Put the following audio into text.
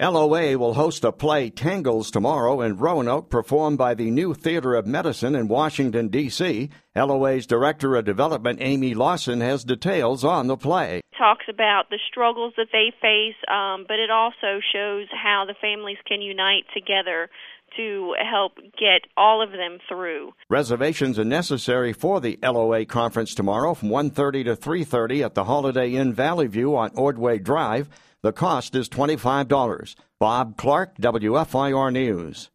LOA will host a play Tangles tomorrow in Roanoke performed by the New Theater of Medicine in Washington, D.C. LOA's Director of Development, Amy Lawson, has details on the play. Talks about the struggles that they face, um, but it also shows how the families can unite together to help get all of them through. Reservations are necessary for the LOA conference tomorrow from 1:30 to 3:30 at the Holiday Inn Valley View on Ordway Drive. The cost is $25. Bob Clark, WFIR News.